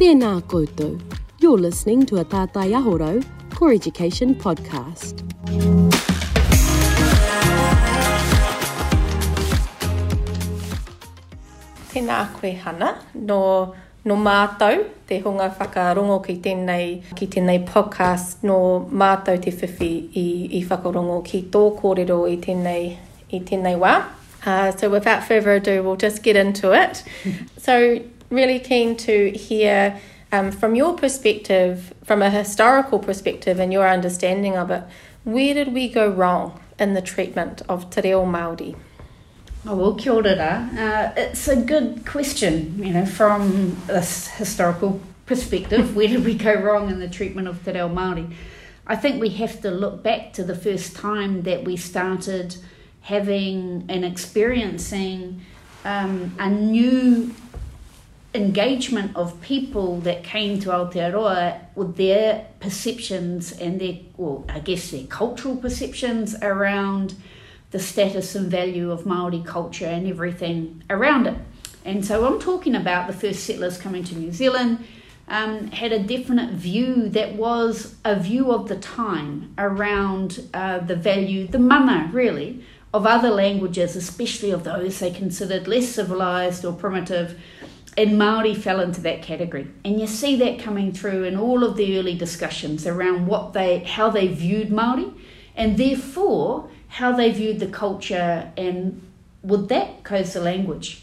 Tēnā koutou. You're listening to a Tātai Aho Rau Core Education podcast. Tēnā koe hana no, no mātou, te hunga whakarongo ki tēnei, ki tēnei podcast no mātou te whiwhi i, i whakarongo ki tō kōrero i tēnei, i tēnei wā. Uh, so without further ado, we'll just get into it. so really keen to hear um, from your perspective, from a historical perspective and your understanding of it, where did we go wrong in the treatment of te reo Māori? Oh, well, kia ora uh, It's a good question, you know, from this historical perspective. where did we go wrong in the treatment of te reo Māori? I think we have to look back to the first time that we started having and experiencing um, a new engagement of people that came to Aotearoa with their perceptions and their, well, I guess their cultural perceptions around the status and value of Maori culture and everything around it. And so I'm talking about the first settlers coming to New Zealand. Um, had a definite view that was a view of the time around uh, the value, the mana really, of other languages, especially of those they considered less civilized or primitive. And Maori fell into that category, and you see that coming through in all of the early discussions around what they, how they viewed Maori, and therefore how they viewed the culture, and with that goes the language.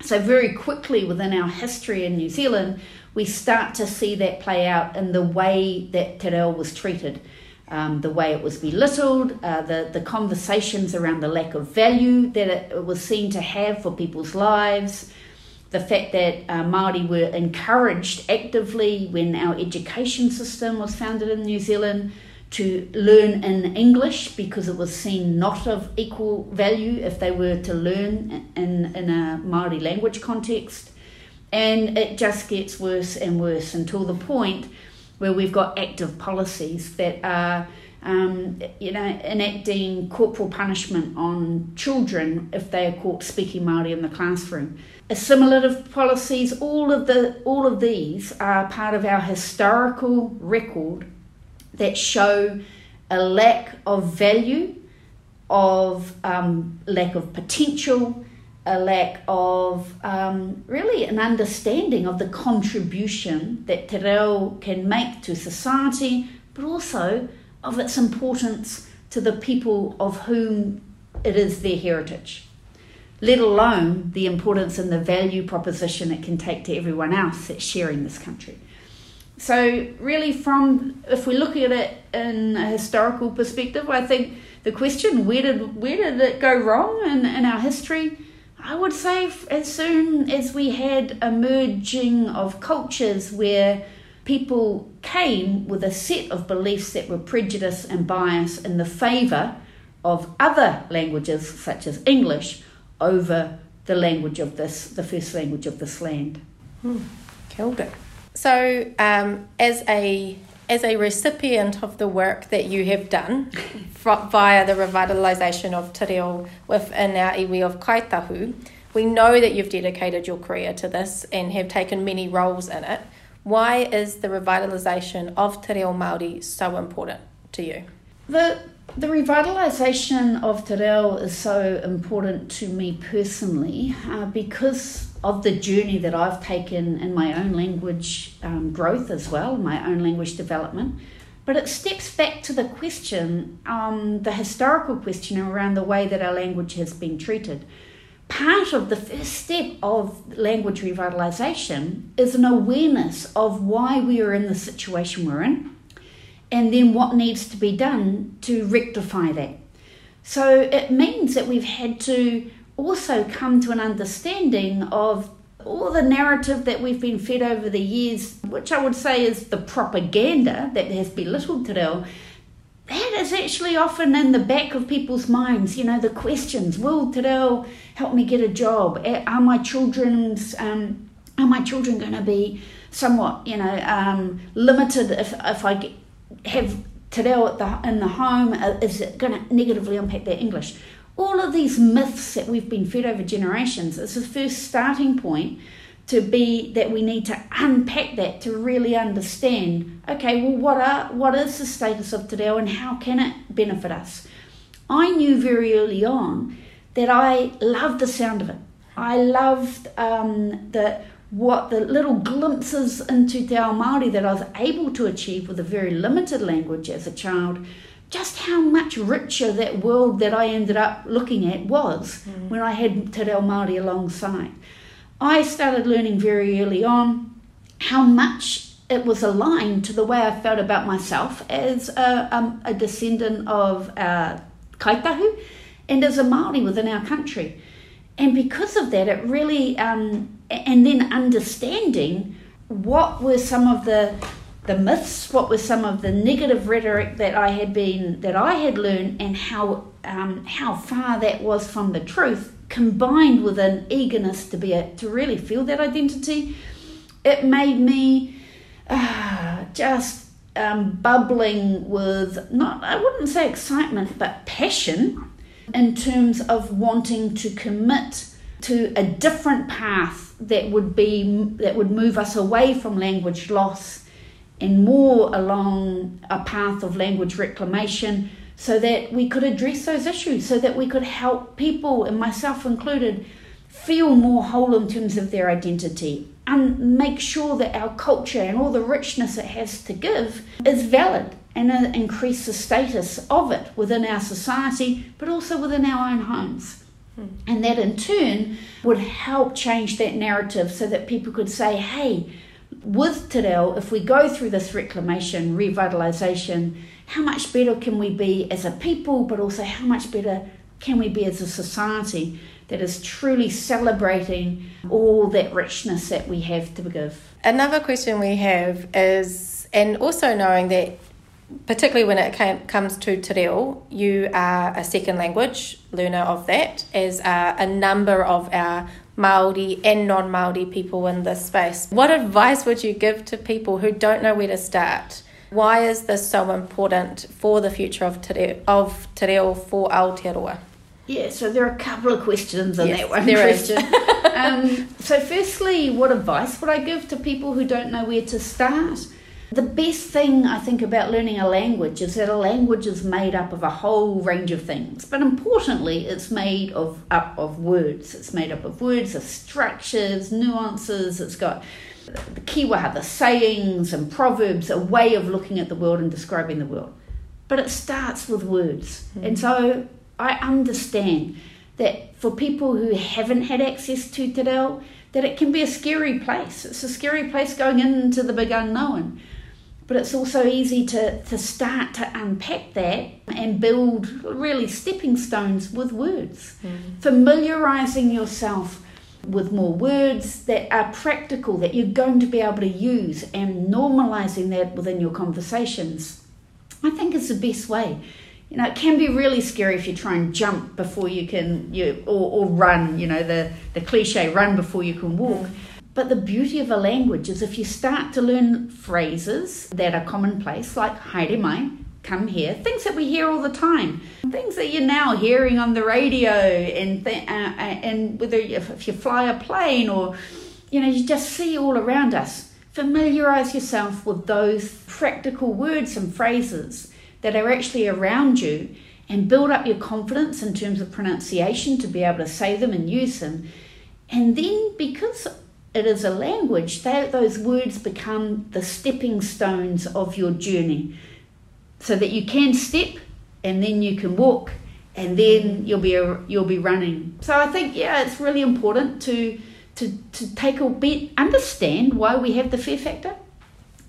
So, very quickly within our history in New Zealand, we start to see that play out in the way that te reo was treated, um, the way it was belittled, uh, the, the conversations around the lack of value that it was seen to have for people's lives, the fact that uh, Māori were encouraged actively when our education system was founded in New Zealand to learn in English because it was seen not of equal value if they were to learn in, in a Maori language context. And it just gets worse and worse until the point where we've got active policies that are, um, you know, enacting corporal punishment on children if they are caught speaking Maori in the classroom. Assimilative policies, all of the all of these are part of our historical record that show a lack of value, of um, lack of potential, a lack of um, really an understanding of the contribution that te reo can make to society, but also of its importance to the people of whom it is their heritage, let alone the importance and the value proposition it can take to everyone else that's sharing this country. So, really, from if we look at it in a historical perspective, I think the question where did where did it go wrong in, in our history? I would say as soon as we had a merging of cultures where people came with a set of beliefs that were prejudice and bias in the favour of other languages such as English over the language of this, the first language of this land. Hmm. Killed it. So, um, as a as a recipient of the work that you have done via the revitalisation of te reo within our iwi of Kāi Tahu, we know that you've dedicated your career to this and have taken many roles in it. Why is the revitalisation of te reo Māori so important to you? The the revitalisation of te reo is so important to me personally uh, because of the journey that I've taken in my own language um, growth as well, my own language development. But it steps back to the question, um, the historical question around the way that our language has been treated. Part of the first step of language revitalisation is an awareness of why we are in the situation we're in and then what needs to be done to rectify that. So it means that we've had to also come to an understanding of all the narrative that we've been fed over the years, which I would say is the propaganda that has belittled Te Reo, that is actually often in the back of people's minds. You know, the questions: Will Reo help me get a job? Are my children's um, are my children going to be somewhat, you know, um, limited if if I have at the in the home? Uh, is it going to negatively impact their English? all of these myths that we've been fed over generations is the first starting point to be that we need to unpack that to really understand okay well what are what is the status of te reo and how can it benefit us i knew very early on that i loved the sound of it i loved um, the what the little glimpses into te ao Māori that I was able to achieve with a very limited language as a child, just how much richer that world that I ended up looking at was mm. when I had te reo Māori alongside. I started learning very early on how much it was aligned to the way I felt about myself as a, um, a descendant of uh, Kāi Tahu and as a Māori within our country. And because of that, it really, um, and then understanding what were some of the the myths, what was some of the negative rhetoric that I had been that I had learned, and how um, how far that was from the truth, combined with an eagerness to be a, to really feel that identity, it made me uh, just um, bubbling with not I wouldn't say excitement but passion in terms of wanting to commit to a different path that would be that would move us away from language loss and more along a path of language reclamation so that we could address those issues so that we could help people and myself included feel more whole in terms of their identity and make sure that our culture and all the richness it has to give is valid and uh, increase the status of it within our society, but also within our own homes. Hmm. And that in turn would help change that narrative so that people could say, hey, with Te Reo, if we go through this reclamation, revitalisation, how much better can we be as a people, but also how much better can we be as a society that is truly celebrating all that richness that we have to give? Another question we have is, and also knowing that particularly when it came, comes to te reo, you are a second language learner of that, as are a number of our Maori and non-Maori people in this space. What advice would you give to people who don't know where to start? Why is this so important for the future of te reo, of te reo for Aotearoa? Yeah, so there are a couple of questions in yes, that one question. um, so, firstly, what advice would I give to people who don't know where to start? The best thing I think about learning a language is that a language is made up of a whole range of things, but importantly, it's made of up of words. It's made up of words, of structures, nuances. It's got the kiwa, the sayings and proverbs, a way of looking at the world and describing the world. But it starts with words, mm. and so I understand that for people who haven't had access to te reo, that it can be a scary place. It's a scary place going into the big unknown but it's also easy to, to start to unpack that and build really stepping stones with words. Mm. Familiarizing yourself with more words that are practical, that you're going to be able to use, and normalizing that within your conversations, I think is the best way. You know, it can be really scary if you try and jump before you can, you or, or run. You know, the the cliche, run before you can walk. But the beauty of a language is if you start to learn phrases that are commonplace, like haere mai, come here, things that we hear all the time, things that you're now hearing on the radio, and th- uh, uh and whether if you fly a plane or you know you just see all around us. Familiarize yourself with those practical words and phrases that are actually around you, and build up your confidence in terms of pronunciation to be able to say them and use them. And then, because it is a language, those words become the stepping stones of your journey. So that you can step and then you can walk and then you'll be you'll be running. So I think yeah, it's really important to to to take a bit understand why we have the fear factor.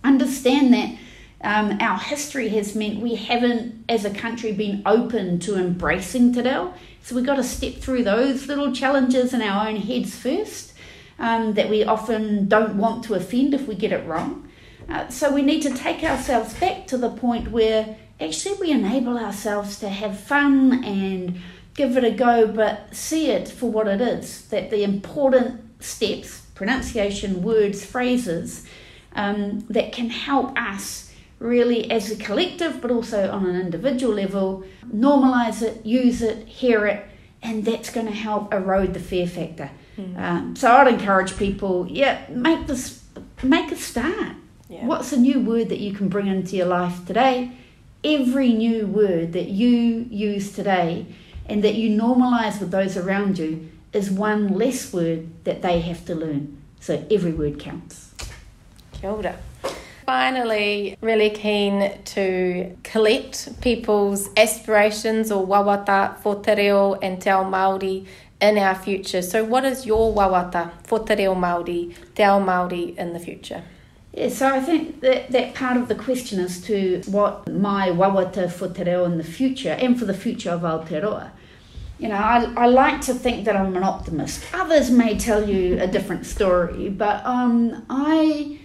Understand that um, our history has meant we haven't, as a country, been open to embracing Te Reo. So we've got to step through those little challenges in our own heads first um, that we often don't want to offend if we get it wrong. Uh, so we need to take ourselves back to the point where actually we enable ourselves to have fun and give it a go, but see it for what it is that the important steps, pronunciation, words, phrases um, that can help us really as a collective, but also on an individual level, normalize it, use it, hear it, and that's going to help erode the fear factor. Mm. Um, so I'd encourage people, yeah, make this, make a start. Yeah. What's a new word that you can bring into your life today? Every new word that you use today and that you normalize with those around you is one less word that they have to learn. So every word counts. Kia ora. Finally, really keen to collect people's aspirations or wawata for te reo and te ao Māori in our future. So what is your wawata for te reo Māori, te ao Māori in the future? Yeah, so I think that, that part of the question is to what my wawata for te reo in the future and for the future of Aotearoa. You know, I, I like to think that I'm an optimist. Others may tell you a different story, but um, I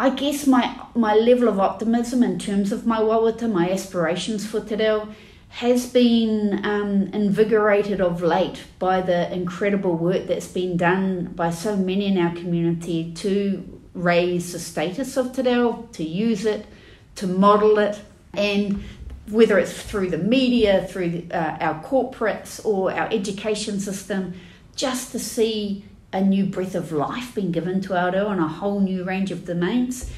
I guess my my level of optimism in terms of my wawata, my aspirations for te reo, has been um, invigorated of late by the incredible work that's been done by so many in our community to raise the status of te reo, to use it, to model it, and whether it's through the media, through uh, our corporates, or our education system, just to see a new breath of life being given to Aotearoa on a whole new range of domains.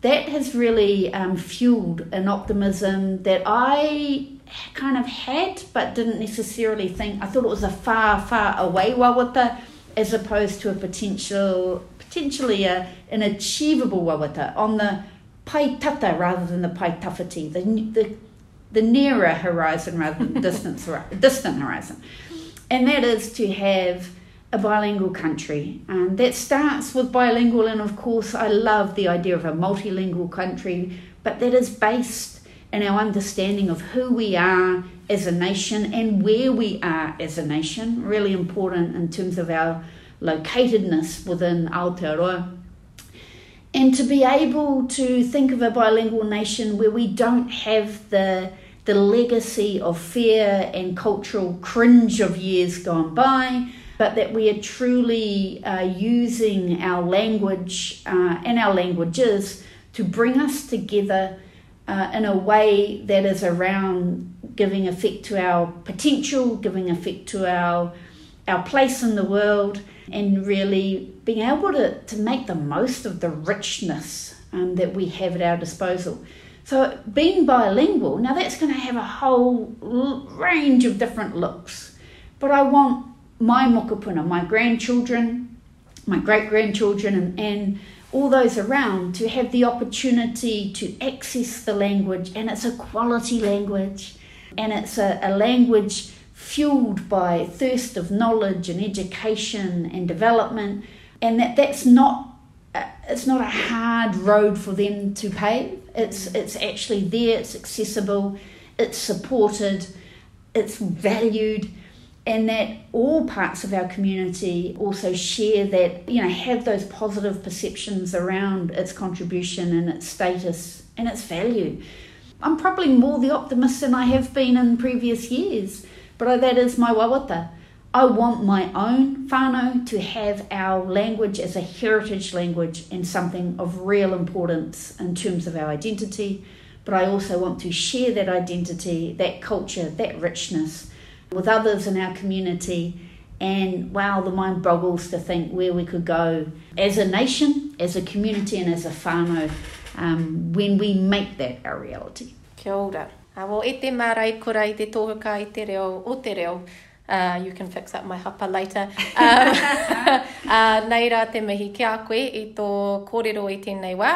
That has really um, fueled an optimism that I kind of had but didn't necessarily think. I thought it was a far, far away wawata as opposed to a potential, potentially a, an achievable wawata on the pae tata rather than the pae tawhiti, the, the, the nearer horizon rather than the distant, distant horizon. And that is to have a bilingual country. And that starts with bilingual, and of course, I love the idea of a multilingual country, but that is based in our understanding of who we are as a nation and where we are as a nation. Really important in terms of our locatedness within Aotearoa. And to be able to think of a bilingual nation where we don't have the the legacy of fear and cultural cringe of years gone by, but that we are truly uh, using our language uh, and our languages to bring us together uh, in a way that is around giving effect to our potential, giving effect to our our place in the world, and really being able to, to make the most of the richness um, that we have at our disposal. So, being bilingual, now that's going to have a whole range of different looks, but I want my mokopuna, my grandchildren, my great grandchildren, and, and all those around to have the opportunity to access the language, and it's a quality language, and it's a, a language fueled by thirst of knowledge and education and development, and that that's not it's not a hard road for them to pave. It's it's actually there. It's accessible. It's supported. It's valued and that all parts of our community also share that, you know, have those positive perceptions around its contribution and its status and its value. I'm probably more the optimist than I have been in previous years, but that is my wawata. I want my own whānau to have our language as a heritage language and something of real importance in terms of our identity, but I also want to share that identity, that culture, that richness with others in our community. And wow, the mind boggles to think where we could go as a nation, as a community, and as a whānau um, when we make that our reality. Kia ora. Uh, well, e te marai kura i te tohuka i te reo o te reo. Uh, you can fix up my hapa later. Um, uh, nei rā te mihi ki a koe i tō kōrero i tēnei wā.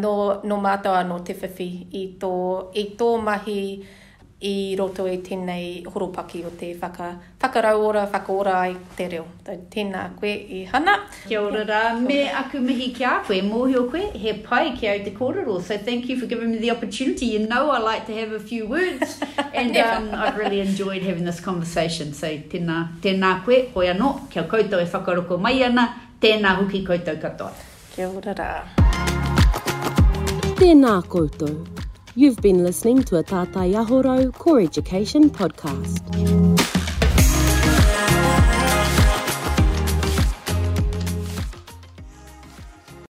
No, no mātou anō te whiwhi i tō, i tō mahi i roto i tēnei horopaki o te whaka, whakarauora, whakaora ai te reo. Tau tēnā koe i hana. Kia ora rā, me aku mihi ki a koe, mōhio koe, he pai ki au te kōrero. So thank you for giving me the opportunity. You know I like to have a few words and um, I've really enjoyed having this conversation. So tēnā, tēnā koe, hoi anō, kia koutou e whakaroko mai ana, tēnā huki koutou katoa. Kia ora rā. Tēnā koutou. You've been listening to a Tātai Aho Rau Core Education podcast.